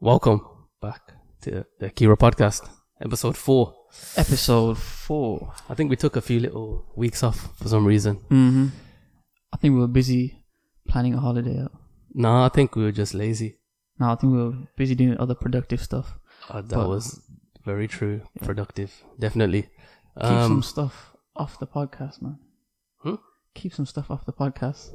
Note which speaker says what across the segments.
Speaker 1: Welcome back to the Akira podcast, episode four.
Speaker 2: Episode four.
Speaker 1: I think we took a few little weeks off for some reason.
Speaker 2: Mm-hmm. I think we were busy planning a holiday out.
Speaker 1: No, I think we were just lazy.
Speaker 2: No, I think we were busy doing other productive stuff.
Speaker 1: Uh, that
Speaker 2: But-
Speaker 1: was very true. Productive, definitely.
Speaker 2: Keep some
Speaker 1: Um,
Speaker 2: stuff off the podcast, man.
Speaker 1: Hmm?
Speaker 2: Keep some stuff off the podcast.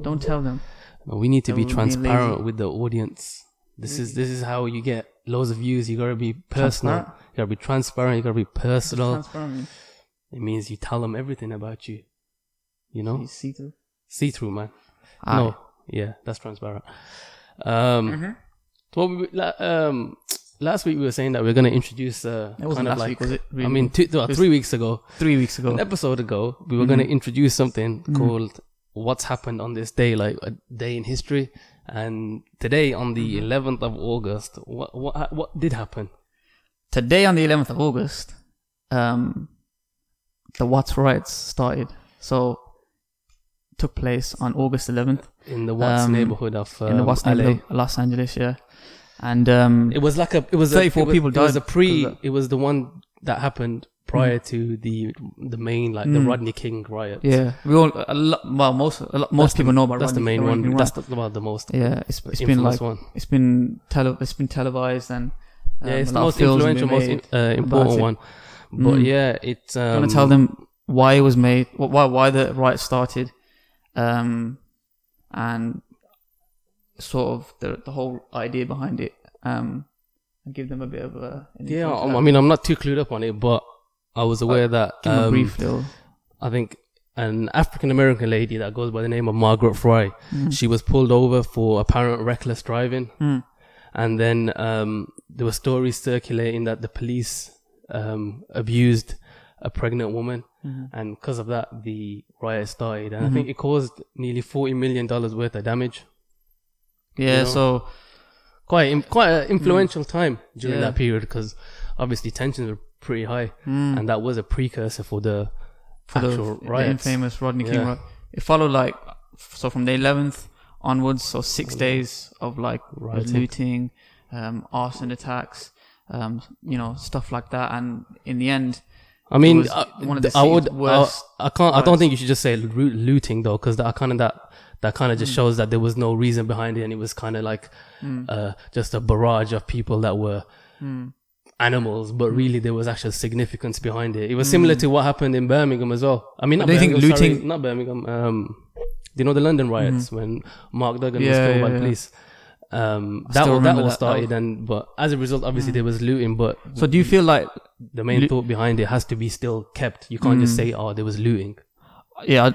Speaker 2: Don't tell them.
Speaker 1: we need to be
Speaker 2: we were being
Speaker 1: transparent with the audience. This is this is how you get loads of views. You gotta be personal. You gotta be transparent. You gotta be personal.
Speaker 2: Transparent.
Speaker 1: It means you tell them everything about you. You know,
Speaker 2: You see through.
Speaker 1: see through, man.
Speaker 2: Aye.
Speaker 1: No, yeah, that's transparent. Um,
Speaker 2: Mm-hmm.
Speaker 1: what we, um, last week we were saying that we are going to introduce uh,
Speaker 2: That wasn't
Speaker 1: kind of
Speaker 2: last
Speaker 1: like,
Speaker 2: week, was it?
Speaker 1: I mean, two,
Speaker 2: It
Speaker 1: three weeks ago,
Speaker 2: three weeks ago.
Speaker 1: an episode ago, we were going to
Speaker 2: Mhm.
Speaker 1: introduce something
Speaker 2: Mhm.
Speaker 1: called "What's Happened on This Day," like a day in history. And today, on the
Speaker 2: Mhm.
Speaker 1: 11th of August, what what what did happen?
Speaker 2: Today, on the 11th of August, um, the Watts riots started. So, took place on August 11th
Speaker 1: In the Watts
Speaker 2: Um,
Speaker 1: neighborhood of um,
Speaker 2: in the Watts
Speaker 1: LA.
Speaker 2: neighborhood of Los Angeles, yeah. And um,
Speaker 1: It was like a. It was a,
Speaker 2: 34
Speaker 1: it was,
Speaker 2: people
Speaker 1: It was a pre. It was the one that happened prior to the the main like the
Speaker 2: Mm.
Speaker 1: Rodney King riots.
Speaker 2: Yeah, we all a lot, well most a lot, most people know about
Speaker 1: That's the
Speaker 2: Rodney-
Speaker 1: main one. That's the, about the most
Speaker 2: Riot. yeah. It's, it's been
Speaker 1: infamous
Speaker 2: like
Speaker 1: one.
Speaker 2: it's been tele it's been televised and um,
Speaker 1: Yeah, it's
Speaker 2: a
Speaker 1: the
Speaker 2: lot of
Speaker 1: most
Speaker 2: films have
Speaker 1: influential, most
Speaker 2: made.
Speaker 1: in, uh, important
Speaker 2: it.
Speaker 1: one. But
Speaker 2: Mm.
Speaker 1: yeah, it's. Um,
Speaker 2: I'm gonna tell them why it was made, wh- why why the riot started, um, and sort of the the whole idea behind it, um, and give them a bit of a an
Speaker 1: Yeah,
Speaker 2: intro to
Speaker 1: um,
Speaker 2: that.
Speaker 1: I mean, I'm not too clued up on it, but I was aware that
Speaker 2: give
Speaker 1: um,
Speaker 2: brief though.
Speaker 1: I think an African American lady that goes by the name of Margaret Frye,
Speaker 2: Mm.
Speaker 1: she was pulled over for apparent reckless driving.
Speaker 2: Mm.
Speaker 1: and then um, there were stories circulating that the police um, abused a pregnant woman,
Speaker 2: Mhm.
Speaker 1: and because of that, the riot started, and
Speaker 2: Mhm.
Speaker 1: I think it caused nearly forty million dollars worth of damage.
Speaker 2: Yeah,
Speaker 1: know,
Speaker 2: so
Speaker 1: Quite, im- quite an influential time during
Speaker 2: Mm. Yeah.
Speaker 1: that period because obviously tensions were pretty high,
Speaker 2: mm.
Speaker 1: and that was a precursor for the
Speaker 2: for the,
Speaker 1: actual
Speaker 2: the
Speaker 1: riots.
Speaker 2: infamous Rodney King
Speaker 1: Yeah.
Speaker 2: riot. It followed like so from the 11th onwards, so six days of like
Speaker 1: Rioting.
Speaker 2: looting, um, arson attacks, um, you know, stuff like that. And in the end,
Speaker 1: I mean, uh,
Speaker 2: one of the
Speaker 1: I would,
Speaker 2: worst
Speaker 1: I, I can't, I don't think you should just say loo- looting though, because that kind of that that kind of just
Speaker 2: Mm.
Speaker 1: shows that there was no reason behind it, and it was kind of like
Speaker 2: mm,
Speaker 1: uh, just a barrage of people that were
Speaker 2: mm,
Speaker 1: animals, but really there was actual significance behind it. It was similar
Speaker 2: Mm.
Speaker 1: to what happened in Birmingham as well. I mean, not
Speaker 2: Do you think
Speaker 1: Birmingham, sorry,
Speaker 2: looting-
Speaker 1: not Birmingham. Um, do you know the London riots when Mark Duggan was
Speaker 2: Mm-hmm. Yeah,
Speaker 1: killed by
Speaker 2: yeah, yeah.
Speaker 1: police? Um, that all, that all
Speaker 2: that. That
Speaker 1: started,
Speaker 2: was-
Speaker 1: and but as a result, obviously
Speaker 2: Mm.
Speaker 1: there was looting, but
Speaker 2: so do you feel like,
Speaker 1: the main
Speaker 2: Lo-
Speaker 1: thought behind it has to be still kept. You can't just
Speaker 2: Mm.
Speaker 1: say, "Oh, there was looting."
Speaker 2: yeah, I,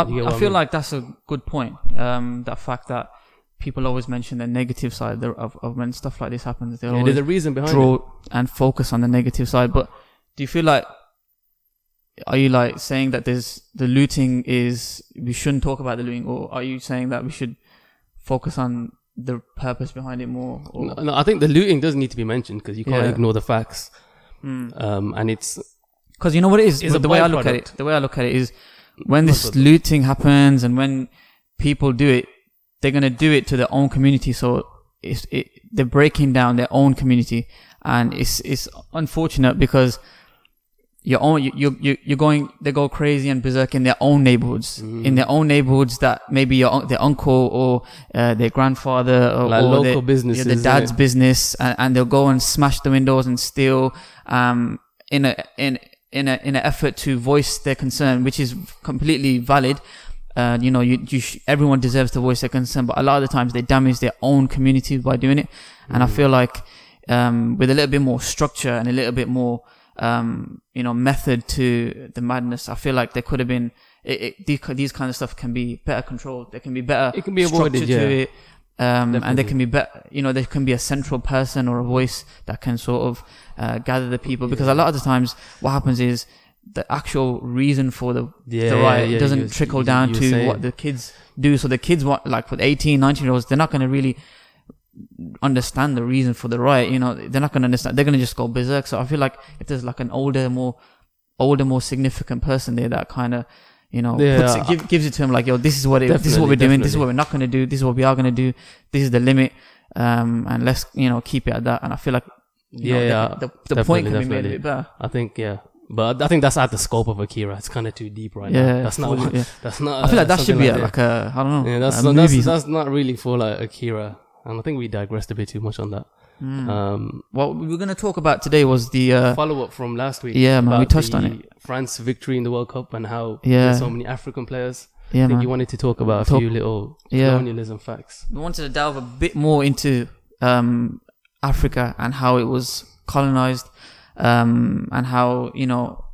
Speaker 2: I, I
Speaker 1: I
Speaker 2: feel
Speaker 1: mean?
Speaker 2: like that's a good point. Um, that fact that people always mention the negative side of, of, when stuff like this happens.
Speaker 1: Yeah,
Speaker 2: always
Speaker 1: there's a reason behind it.
Speaker 2: draw and focus on the negative side. But do you feel like are you like saying that there's the looting is we shouldn't talk about the looting, or are you saying that we should focus on the purpose behind it more?
Speaker 1: No, no, I think the looting does need to be mentioned because you can't
Speaker 2: Yeah.
Speaker 1: ignore the facts.
Speaker 2: Mm.
Speaker 1: Um, and it's
Speaker 2: Because you know what it is. The way I look at it, the way I look at it is when this looting happens and when people do it, they're gonna do it to their own community. So it's it, they're breaking down their own community, and it's it's unfortunate because your own you you you- you're going they go crazy and berserk in their own neighborhoods,
Speaker 1: Mm.
Speaker 2: in their own neighborhoods that maybe your their uncle or uh, their grandfather or,
Speaker 1: like
Speaker 2: or
Speaker 1: local
Speaker 2: their,
Speaker 1: businesses.
Speaker 2: the
Speaker 1: innit?
Speaker 2: dad's business and, and they'll go and smash the windows and steal um in a in in a in an effort to voice their concern which is completely valid uh, you know you, you sh- everyone deserves to voice their concern but a lot of the times they damage their own community by doing it and i
Speaker 1: Mm.
Speaker 2: feel like um with a little bit more structure and a little bit more um you know method to the madness i feel like there could have been it, it, these, these kind of stuff can be better controlled there can be better
Speaker 1: It can be avoided,
Speaker 2: structure to
Speaker 1: yeah.
Speaker 2: it um, and there can be better, you know, there can be a central person or a voice that can sort of uh, gather the people. Because a lot of the times, what happens is the actual reason for the,
Speaker 1: Yeah,
Speaker 2: the riot
Speaker 1: yeah,
Speaker 2: doesn't
Speaker 1: you-
Speaker 2: trickle
Speaker 1: you-
Speaker 2: down to
Speaker 1: saying.
Speaker 2: what the kids do. So the kids want, like with 18, 19 year olds, they're not going to really understand the reason for the riot. You know, they're not going to understand. They're going to just go berserk. So I feel like if there's like an older, more older, more significant person there that kind of you know,
Speaker 1: Yeah.
Speaker 2: puts it, give, gives it to him like, yo, this is what it, this is what we're doing, this is what we're not going to do, this is what we are going to do, this is the limit. um, and let's you know keep it at that. And I feel like you know,
Speaker 1: Yeah, yeah,
Speaker 2: the, the, the point can be made a bit better.
Speaker 1: I think yeah, but I think that's at the scope of Akira. It's kind of too deep right
Speaker 2: Yeah,
Speaker 1: now. That's not.
Speaker 2: yeah.
Speaker 1: That's not.
Speaker 2: I feel like
Speaker 1: uh,
Speaker 2: that should be
Speaker 1: like
Speaker 2: a, like a I don't know.
Speaker 1: Yeah, that's not, that's that's not really for like Akira, and I think we digressed a bit too much on that.
Speaker 2: Mm.
Speaker 1: Um,
Speaker 2: what we were gonna talk about today was the uh,
Speaker 1: follow up from last week.
Speaker 2: Yeah, man, we touched on it.
Speaker 1: France victory in the World Cup and how
Speaker 2: Yeah.
Speaker 1: there's so many African players.
Speaker 2: yeah
Speaker 1: I think
Speaker 2: man.
Speaker 1: you wanted to talk about a
Speaker 2: Talk-
Speaker 1: few little
Speaker 2: Yeah.
Speaker 1: colonialism facts.
Speaker 2: we wanted to delve a bit more into um, Africa and how it was colonized, um, and how you know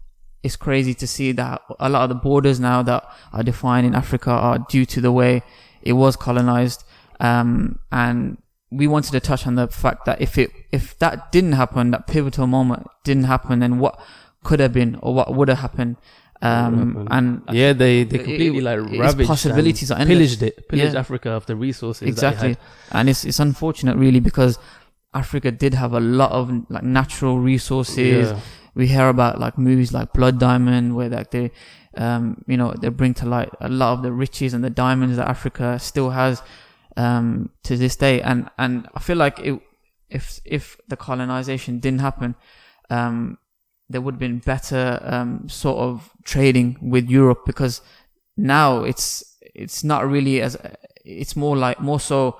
Speaker 2: it's crazy to see that a lot of the borders now that are defined in Africa are due to the way it was colonized, um, and we wanted to touch on the fact that if it if that didn't happen, that pivotal moment didn't happen, then what could have been or what would have happened, um, and
Speaker 1: Yeah, they they completely
Speaker 2: it-
Speaker 1: like ravaged
Speaker 2: possibilities
Speaker 1: and
Speaker 2: are endless.
Speaker 1: pillaged it, pillaged
Speaker 2: Yeah.
Speaker 1: Africa of the resources.
Speaker 2: exactly
Speaker 1: That it
Speaker 2: and it's it's unfortunate really because africa did have a lot of like natural resources
Speaker 1: Yeah.
Speaker 2: we hear about like movies like blood diamond where like they um you know they bring to light a lot of the riches and the diamonds that africa still has um to this day and and i feel like it if if the colonization didn't happen um there would have been better um sort of trading with europe because now it's it's not really as it's more like more so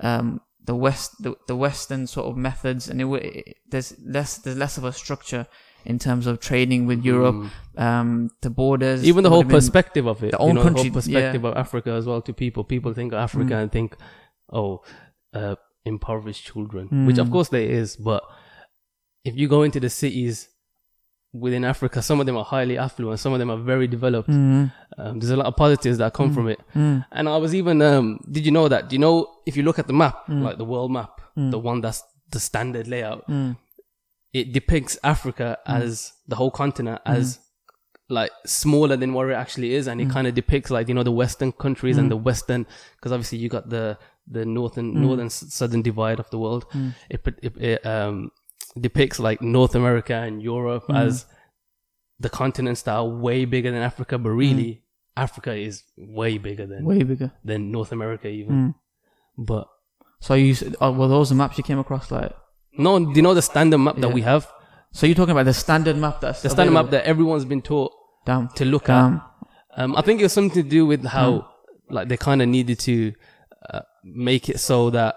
Speaker 2: um the west the, the western sort of methods and it, it there's less there's less of a structure in terms of trading with Europe
Speaker 1: Mm.
Speaker 2: um the borders
Speaker 1: even the whole perspective of it,
Speaker 2: the
Speaker 1: you know,
Speaker 2: country,
Speaker 1: the whole perspective of Africa as well to people. People think of Africa
Speaker 2: Mm.
Speaker 1: and think, oh, uh, impoverished children, which of
Speaker 2: Mm.
Speaker 1: course there is. But if you go into the cities within Africa, some of them are highly affluent, some of them are very developed.
Speaker 2: Mhm.
Speaker 1: Um, there's a lot of positives that come
Speaker 2: Mm.
Speaker 1: from it.
Speaker 2: Mm.
Speaker 1: And I was even, um, did you know that? Do you know if you look at the map,
Speaker 2: Mm.
Speaker 1: like the world map,
Speaker 2: Mm.
Speaker 1: the one that's the standard layout,
Speaker 2: Mm.
Speaker 1: it depicts Africa as the whole continent as like smaller than what it actually is, and it kind of depicts like you know the Western countries and the Western because obviously you got the the northern northern southern divide of the world. It, it it um depicts like North America and Europe as the continents that are way bigger than Africa, but really Africa is way bigger than
Speaker 2: way bigger.
Speaker 1: than North America even.
Speaker 2: Mm.
Speaker 1: But
Speaker 2: so you uh, were those the maps you came across like?
Speaker 1: No, do you know the standard map that we have?
Speaker 2: so you're talking about the standard map that's
Speaker 1: The standard map that everyone's been taught
Speaker 2: damn.
Speaker 1: to look at. Um, I think it was something to do with how like they kind of needed to uh, make it so that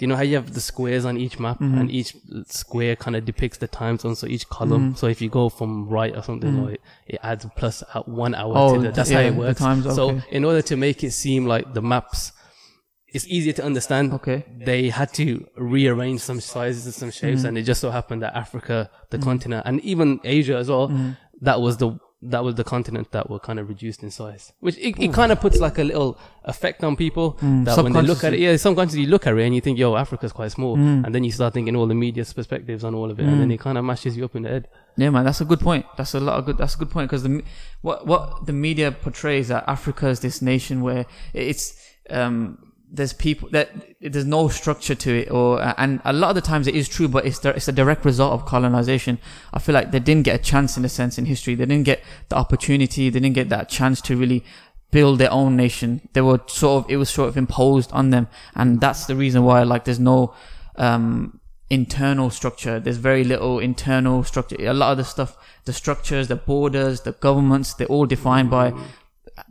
Speaker 1: you know how you have the squares on each map
Speaker 2: Mm-hmm.
Speaker 1: and each square kind of depicts the time zone. So each column.
Speaker 2: Mm-hmm.
Speaker 1: So if you go from right or something, or it, it adds plus one hour
Speaker 2: Oh,
Speaker 1: to the, that's
Speaker 2: yeah,
Speaker 1: how it works.
Speaker 2: times,
Speaker 1: So
Speaker 2: okay.
Speaker 1: in order to make it seem like the maps. It's easier to understand.
Speaker 2: Okay.
Speaker 1: They had to rearrange some sizes and some shapes, and it just so happened that Africa, the continent, and even Asia as well, that was the that was the continent that were kind of reduced in size. Which it, it hmm. kind of puts like a little effect on people hmm. that when they look at it, yeah, sometimes you look at it and you think, yo, Africa's quite small, hmm. and then you start thinking all the media's perspectives on all of it, and then it kind of mashes you up in the head.
Speaker 2: Yeah, man, that's a good point. That's a lot of good. That's a good point because the what what the media portrays that Africa is this nation where it's um there's people that there's no structure to it, or and a lot of the times it is true, but it's the, it's a direct result of colonization. I feel like they didn't get a chance in a sense in history. They didn't get the opportunity. They didn't get that chance to really build their own nation. They were sort of it was sort of imposed on them, and that's the reason why like there's no um internal structure. There's very little internal structure. A lot of the stuff, the structures, the borders, the governments, they're all defined by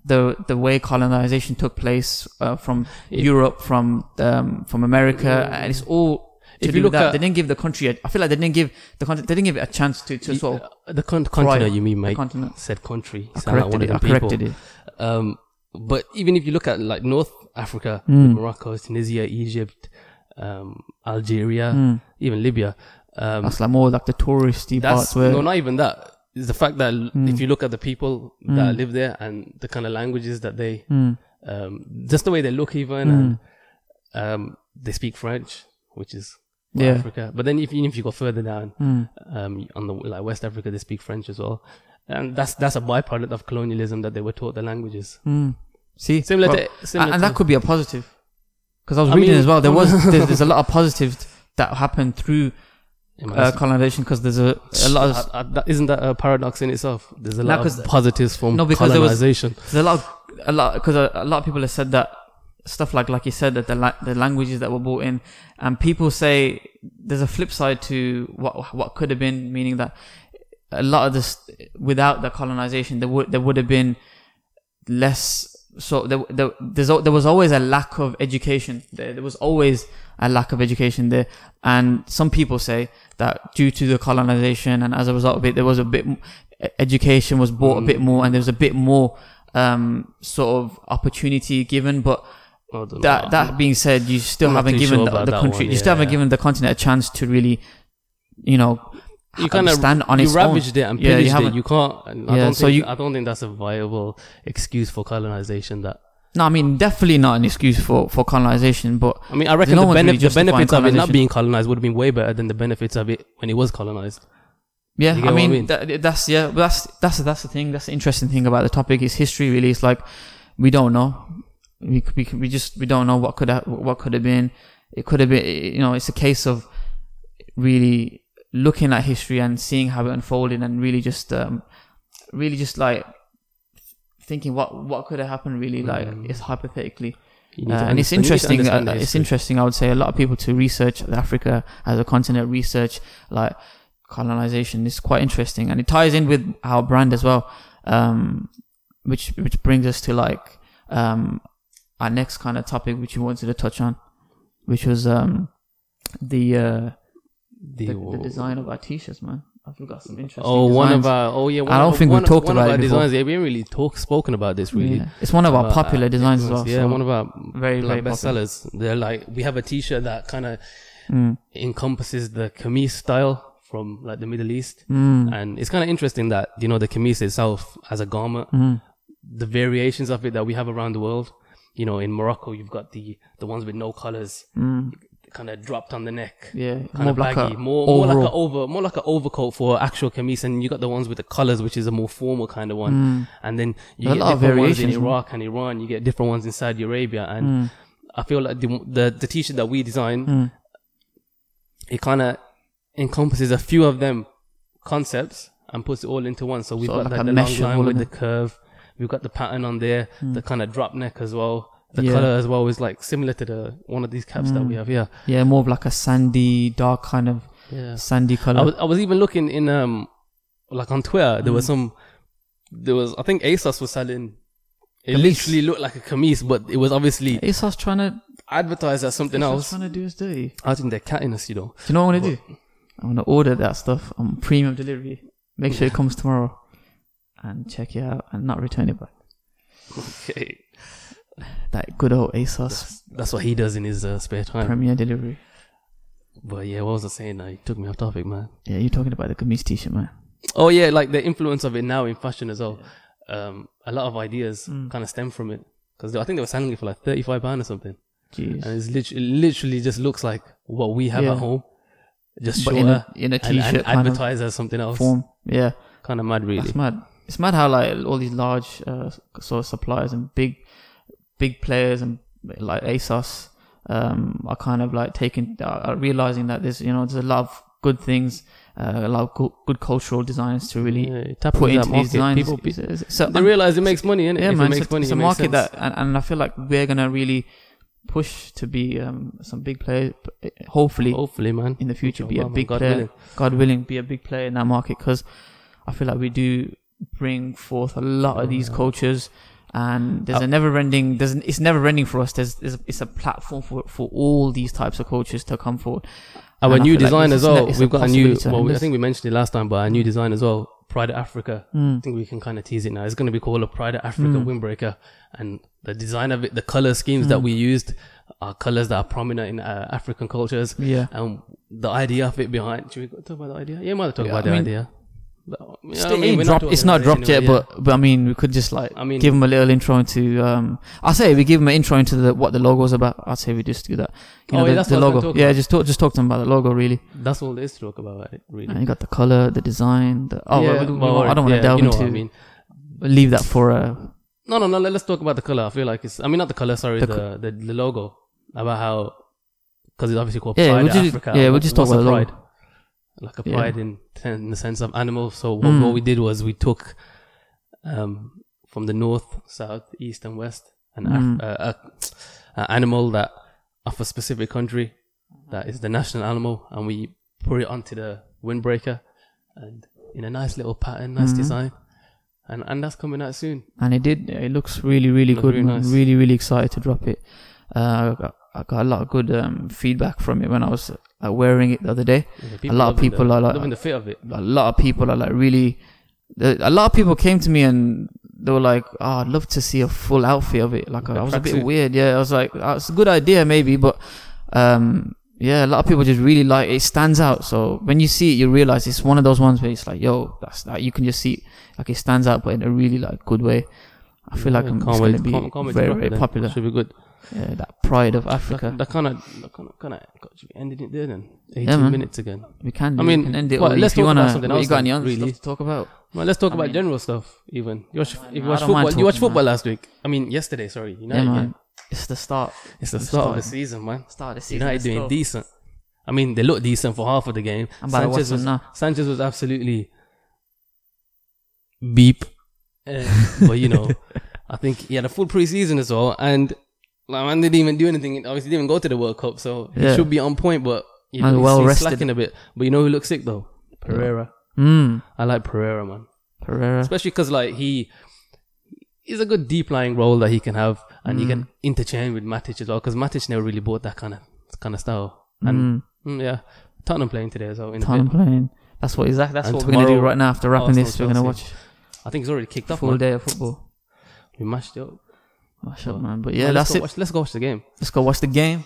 Speaker 2: the the way colonization took place uh, from Europe, from um, from America, and it's all. To
Speaker 1: If
Speaker 2: do
Speaker 1: you look
Speaker 2: that.
Speaker 1: at-
Speaker 2: they didn't give the country. A, I feel like they didn't give the country. they didn't give it a chance to, to sort of.
Speaker 1: Uh, the con- continent, you mean, mate?
Speaker 2: continent.
Speaker 1: Said country.
Speaker 2: I corrected it. I
Speaker 1: people.
Speaker 2: corrected it.
Speaker 1: Um, but even if you look at like North Africa,
Speaker 2: Mm.
Speaker 1: Morocco, Tunisia, Egypt, um, Algeria,
Speaker 2: Mm.
Speaker 1: even Libya, um,
Speaker 2: That's like more like the touristy
Speaker 1: that's
Speaker 2: parts where.
Speaker 1: no, not even that. Is the fact that
Speaker 2: Mm.
Speaker 1: if you look at the people that live there and the kind of languages that they,
Speaker 2: Mm.
Speaker 1: um, just the way they look, even and um, they speak French, which is
Speaker 2: Yeah.
Speaker 1: Africa. But then if even if you go further down,
Speaker 2: Mm.
Speaker 1: um, on the like West Africa, they speak French as well. And that's that's a byproduct of colonialism that they were taught the languages.
Speaker 2: See,
Speaker 1: Similar
Speaker 2: Well,
Speaker 1: to similar
Speaker 2: and,
Speaker 1: to-
Speaker 2: that could be a positive because I was
Speaker 1: I
Speaker 2: reading
Speaker 1: mean-
Speaker 2: as well. There was there's, there's a lot of positives that happened through uh, colonization because there's a, a lot of
Speaker 1: Uh, uh, isn't that a paradox in itself? There's a lot of positives from
Speaker 2: no, because there was-
Speaker 1: colonization.
Speaker 2: there's a lot of, a lot because a, a lot of people have said that stuff like like you said that the la- the languages that were brought in, and people say there's a flip side to what what could have been, meaning that a lot of this without the colonization, there would there would have been less. So there, there, there's, there was always a lack of education. There, there was always a lack of education there, and some people say that due to the colonization and as a result of it, there was a bit education was brought a bit more, and there was a bit more um, sort of opportunity given. But
Speaker 1: know.
Speaker 2: that that being said, you still
Speaker 1: I'm
Speaker 2: haven't given
Speaker 1: sure
Speaker 2: the, the country, you still haven't given the continent a chance to really, you know,
Speaker 1: you kind of
Speaker 2: stand on
Speaker 1: you
Speaker 2: its own.
Speaker 1: ravaged it and
Speaker 2: Yeah, you
Speaker 1: pillaged it. You can't. I
Speaker 2: Yeah,
Speaker 1: don't
Speaker 2: so
Speaker 1: think,
Speaker 2: you-
Speaker 1: I don't think that's a viable excuse for colonization. That
Speaker 2: No, I mean definitely not an excuse for for colonization, but
Speaker 1: I mean, I reckon
Speaker 2: no
Speaker 1: the, benef-
Speaker 2: really
Speaker 1: the benefits of it not being colonized would have been way better than the benefits of it when it was colonized.
Speaker 2: yeah, I
Speaker 1: what I
Speaker 2: mean,
Speaker 1: mean?
Speaker 2: That, that's yeah, that's that's that's the thing. That's the interesting thing about the topic is history. Really, it's like we don't know. We we we just we don't know what could have what could have been. It could have been. You know, it's a case of really looking at history and seeing how it unfolded, and really just um, really just like thinking what what could have happened. Really, like
Speaker 1: Mm.
Speaker 2: it's hypothetically. Uh, and it's
Speaker 1: understand- you need to
Speaker 2: interesting. Uh, it's interesting. I would say a lot of people to research Africa as a continent, research like colonization. is quite interesting, and it ties in with our brand as well. Um, which which brings us to like um our next kind of topic, which you wanted to touch on, which was um the uh
Speaker 1: The-
Speaker 2: the, the design of our t-shirts, man. I've got some interesting.
Speaker 1: Oh, one
Speaker 2: designs.
Speaker 1: of our. Oh yeah. One
Speaker 2: I don't
Speaker 1: of,
Speaker 2: think we
Speaker 1: one,
Speaker 2: talked
Speaker 1: one
Speaker 2: about
Speaker 1: of
Speaker 2: it
Speaker 1: our
Speaker 2: before.
Speaker 1: designs. Yeah, we haven't really talk spoken about this really.
Speaker 2: Yeah. It's one of our popular designs as well.
Speaker 1: Yeah,
Speaker 2: so
Speaker 1: one of our
Speaker 2: very very
Speaker 1: like
Speaker 2: popular.
Speaker 1: bestsellers. They're like we have a T-shirt that kind of
Speaker 2: Mm.
Speaker 1: encompasses the Khamis style from like the Middle East,
Speaker 2: Mm.
Speaker 1: and it's kind of interesting that you know the Khamis itself as a garment,
Speaker 2: Mm.
Speaker 1: the variations of it that we have around the world. You know, in Morocco, you've got the the ones with no colors,
Speaker 2: Mm.
Speaker 1: Kind of dropped on the neck.
Speaker 2: Yeah,
Speaker 1: Kind
Speaker 2: more
Speaker 1: of
Speaker 2: like
Speaker 1: baggy,
Speaker 2: a
Speaker 1: more more like
Speaker 2: overall.
Speaker 1: a over, more like an overcoat for actual Khamis, and you got the ones with the colors, which is a more formal kind of one.
Speaker 2: Mm.
Speaker 1: And then you
Speaker 2: A
Speaker 1: get
Speaker 2: lot of
Speaker 1: different ones in. Iraq and Iran. You get different ones in Saudi Arabia, and
Speaker 2: Mm.
Speaker 1: I feel like the the, the t-shirt that we design,
Speaker 2: Mm.
Speaker 1: it kind of encompasses a few of them concepts and puts it all into one. So we've got
Speaker 2: like
Speaker 1: like the long line with the curve. We've got the pattern on there, the kind of drop neck as well. The.
Speaker 2: Yeah.
Speaker 1: color as well is like similar to the one of these caps that we
Speaker 2: Mm.
Speaker 1: have here.
Speaker 2: Yeah, more of like a sandy, dark kind of
Speaker 1: Yeah.
Speaker 2: sandy color.
Speaker 1: I was I was even looking in um like on Twitter. There was
Speaker 2: Hmm.
Speaker 1: some. There was I think ASOS was selling. It literally looked like a Khamis, but it was obviously
Speaker 2: ASOS trying to
Speaker 1: advertise as something
Speaker 2: ASOS
Speaker 1: else.
Speaker 2: trying to do us dirty.
Speaker 1: I think they're catting us, you know.
Speaker 2: Do you know what I'm gonna do? I'm gonna order that stuff on premium delivery. Make sure it comes tomorrow, and check it out and not return it back.
Speaker 1: Okay.
Speaker 2: That good old ASOS
Speaker 1: That's, that's what he does in his uh, spare time.
Speaker 2: premium delivery.
Speaker 1: But yeah, what was I saying? Now? You took me off topic, man.
Speaker 2: Yeah, you're talking about the Khamis t-shirt, man.
Speaker 1: Oh yeah, like the influence of it now in fashion as well. Um, a lot of ideas
Speaker 2: Mm.
Speaker 1: kind of stem from it because I think they were selling it for like thirty-five pound or something,
Speaker 2: Jeez.
Speaker 1: and it's literally, literally just looks like what we have
Speaker 2: Yeah.
Speaker 1: at home, just
Speaker 2: But
Speaker 1: shorter
Speaker 2: in a in a
Speaker 1: and,
Speaker 2: t-shirt
Speaker 1: and
Speaker 2: kind of
Speaker 1: advertised as something else.
Speaker 2: form. Yeah,
Speaker 1: Kind of mad, really.
Speaker 2: that's mad. It's mad how like all these large uh, sort of suppliers and big big players and like ASOS um, are kind of like taking are realizing that there's you know there's a lot of good things, uh, a lot of good, good cultural designs to really
Speaker 1: Yeah, tap
Speaker 2: put
Speaker 1: into
Speaker 2: these designs.
Speaker 1: People,
Speaker 2: it's- so-
Speaker 1: they realize it makes money, innit?
Speaker 2: yeah,
Speaker 1: if
Speaker 2: man,
Speaker 1: it makes money,
Speaker 2: it's a market
Speaker 1: sense.
Speaker 2: that, and, and I feel like we're gonna really push to be um, some big player. Hopefully,
Speaker 1: hopefully, man,
Speaker 2: in the future, be a big
Speaker 1: God
Speaker 2: player.
Speaker 1: willing.
Speaker 2: God willing, be a big player in that market because I feel like we do bring forth a lot of these
Speaker 1: Yeah.
Speaker 2: cultures, and there's
Speaker 1: Uh,
Speaker 2: a never-ending. There's an, it's never-ending for us. There's, there's a, it's a platform for for all these types of coaches to come forward.
Speaker 1: Our
Speaker 2: And I
Speaker 1: new
Speaker 2: feel like
Speaker 1: design as well. We've got a new. Well, we- I think we mentioned it last time, but our new design as well. Pride of Africa. I
Speaker 2: Mm.
Speaker 1: think we can kind of tease it now. It's going to be called a Pride of Africa
Speaker 2: Mm.
Speaker 1: windbreaker, and the design of it, the color schemes that
Speaker 2: Mm.
Speaker 1: we used, are colors that are prominent in uh, African cultures,
Speaker 2: Yeah.
Speaker 1: and the idea of it behind. Should we talk about the idea? Yeah, might talk
Speaker 2: Yeah,
Speaker 1: about
Speaker 2: I
Speaker 1: the
Speaker 2: mean,
Speaker 1: idea. But, you know
Speaker 2: Still
Speaker 1: what I mean? We're
Speaker 2: it's not dropped yet,
Speaker 1: yeah.
Speaker 2: but but I mean, we could just like
Speaker 1: I mean,
Speaker 2: give them a little intro into. Um, I'll say we give them an intro into the, what the logo's about. I'd say we just do that. You
Speaker 1: Oh,
Speaker 2: know,
Speaker 1: yeah,
Speaker 2: the,
Speaker 1: that's
Speaker 2: the
Speaker 1: I
Speaker 2: logo. Yeah,
Speaker 1: about.
Speaker 2: just talk just talk to them about the logo, really.
Speaker 1: that's all there is to talk about. It, really.
Speaker 2: And you got the color, the design. The, oh,
Speaker 1: Yeah,
Speaker 2: well, we- we-
Speaker 1: well,
Speaker 2: I don't want to delve
Speaker 1: you know
Speaker 2: into.
Speaker 1: I mean.
Speaker 2: Leave that for uh,
Speaker 1: No, no, no. let- Let's talk about the color. I feel like it's. I mean, not the color. Sorry,
Speaker 2: The
Speaker 1: the the, the, logo. About how, because it's obviously called
Speaker 2: Yeah,
Speaker 1: Pride
Speaker 2: we'll just-
Speaker 1: Africa.
Speaker 2: yeah, we'll just talk about the logo.
Speaker 1: Like applied
Speaker 2: Yeah.
Speaker 1: in in the sense of animal. So what,
Speaker 2: Mm.
Speaker 1: what we did was we took, um, from the north, south, east, and west, and Af-
Speaker 2: Mm.
Speaker 1: uh, uh, an animal that of a specific country that is the national animal, and we put it onto the windbreaker, and in a nice little pattern, nice
Speaker 2: Mhm.
Speaker 1: design, and and that's coming out soon.
Speaker 2: and it did. It looks really, really good.
Speaker 1: really nice.
Speaker 2: Really, really excited to drop it. Uh, I got, a lot of good um, feedback from it when I was uh, wearing it the other day.
Speaker 1: Yeah,
Speaker 2: A lot of people
Speaker 1: the,
Speaker 2: are like-
Speaker 1: loving the fit of it.
Speaker 2: A lot of people are like really. A lot of people came to me and they were like, "Oh, I'd love to see a full outfit of it." Like
Speaker 1: The
Speaker 2: I was a bit weird. Yeah, I was like, oh, "It's a good idea, maybe," but um, yeah, a lot of people just really like it. Stands out. So when you see it, you realize it's one of those ones where it's like, "Yo, that's that." You can just see like it stands out, but in a really like good way. I feel like I'm, it's going to be
Speaker 1: can't- can't wait to
Speaker 2: very, very popular.
Speaker 1: Should be good.
Speaker 2: Yeah, that pride of Africa.
Speaker 1: that kind of, that kind of, kind of, ending it there then. 18
Speaker 2: Yeah, man.
Speaker 1: minutes again.
Speaker 2: we can.
Speaker 1: I mean,
Speaker 2: we can end it.
Speaker 1: well, let's
Speaker 2: you
Speaker 1: talk about
Speaker 2: wanna,
Speaker 1: something
Speaker 2: what,
Speaker 1: else
Speaker 2: You got any other
Speaker 1: really.
Speaker 2: to talk about?
Speaker 1: Well, let's talk
Speaker 2: I
Speaker 1: about
Speaker 2: mean-
Speaker 1: general stuff. Even you watch, if you watch football. You watched football
Speaker 2: man.
Speaker 1: last week. I mean, yesterday. Sorry,
Speaker 2: Yeah,
Speaker 1: United.
Speaker 2: man.
Speaker 1: game.
Speaker 2: It's the start.
Speaker 1: It's the
Speaker 2: The
Speaker 1: start of the
Speaker 2: start.
Speaker 1: season, man.
Speaker 2: Start of the season.
Speaker 1: United doing decent. I mean, they look decent for half of the game.
Speaker 2: About watch
Speaker 1: Sanchez was. Sanchez was absolutely beep. Uh, but you know, I think he had a full preseason as well, and like, man didn't even do anything. Obviously, didn't even go to the World Cup, so he should be on point. But you know,
Speaker 2: well rested.
Speaker 1: slacking a bit. But you know who looks sick though? Pereira.
Speaker 2: Mm.
Speaker 1: I like Pereira, man.
Speaker 2: Pereira.
Speaker 1: especially because like he he's a good deep lying role that he can have, and he
Speaker 2: Mm.
Speaker 1: can interchange with Matic as well. Because Matic never really bought that kind of kind of style. And
Speaker 2: Mm.
Speaker 1: yeah, Tottenham playing today as well. In
Speaker 2: Tottenham playing. That's what exactly. That's
Speaker 1: And
Speaker 2: what we're gonna do right now. After wrapping
Speaker 1: Arsenal,
Speaker 2: this, we're gonna watch
Speaker 1: I think it's already kicked off.
Speaker 2: full
Speaker 1: Man.
Speaker 2: day of football.
Speaker 1: We mashed it up. Well,
Speaker 2: man. But
Speaker 1: Man,
Speaker 2: yeah,
Speaker 1: let's
Speaker 2: that's
Speaker 1: go
Speaker 2: it.
Speaker 1: Watch, let's go watch the game.
Speaker 2: Let's go watch the game.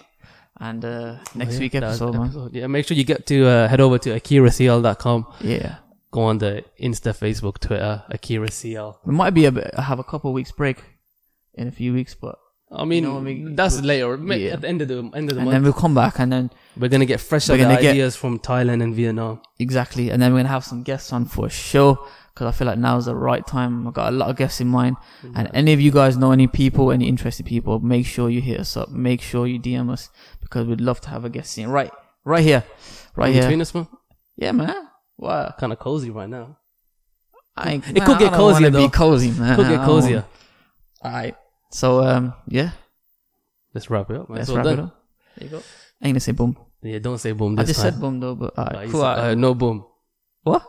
Speaker 2: And uh, next
Speaker 1: Oh, yeah,
Speaker 2: week episode, man.
Speaker 1: Yeah, make sure you get to uh, head over to akiracl.com.
Speaker 2: Yeah.
Speaker 1: Go on the Insta, Facebook, Twitter, Akira CL.
Speaker 2: We might be a bit, have a couple weeks break in a few weeks, but
Speaker 1: I mean,
Speaker 2: You know, we-
Speaker 1: that's later.
Speaker 2: Yeah.
Speaker 1: At the end of the end of the
Speaker 2: and
Speaker 1: month,
Speaker 2: then we'll come back and then
Speaker 1: we're gonna get fresh
Speaker 2: we're gonna get-
Speaker 1: ideas from Thailand and Vietnam.
Speaker 2: exactly, and then we're gonna have some guests on for sure because I feel like now's the right time. I've got a lot of guests in mind, mm-hmm. and any of you guys know any people, any interested people, make sure you hit us up. Make sure you DM us because we'd love to have a guest in right, right here, right
Speaker 1: In
Speaker 2: here.
Speaker 1: between us, man.
Speaker 2: Yeah, man. What?
Speaker 1: Kind of cozy right now.
Speaker 2: I
Speaker 1: It could get cozier,
Speaker 2: Be
Speaker 1: though.
Speaker 2: cozy, man.
Speaker 1: Could get cozier.
Speaker 2: All right. So um, yeah,
Speaker 1: Let's wrap it up. Man.
Speaker 2: let's
Speaker 1: It's all
Speaker 2: wrap
Speaker 1: done.
Speaker 2: it up. There you go. I ain't gonna say boom.
Speaker 1: Yeah, don't say boom
Speaker 2: I just
Speaker 1: time.
Speaker 2: said boom though, but
Speaker 1: Uh,
Speaker 2: right, cool.
Speaker 1: said-
Speaker 2: all right.
Speaker 1: uh, no boom.
Speaker 2: What?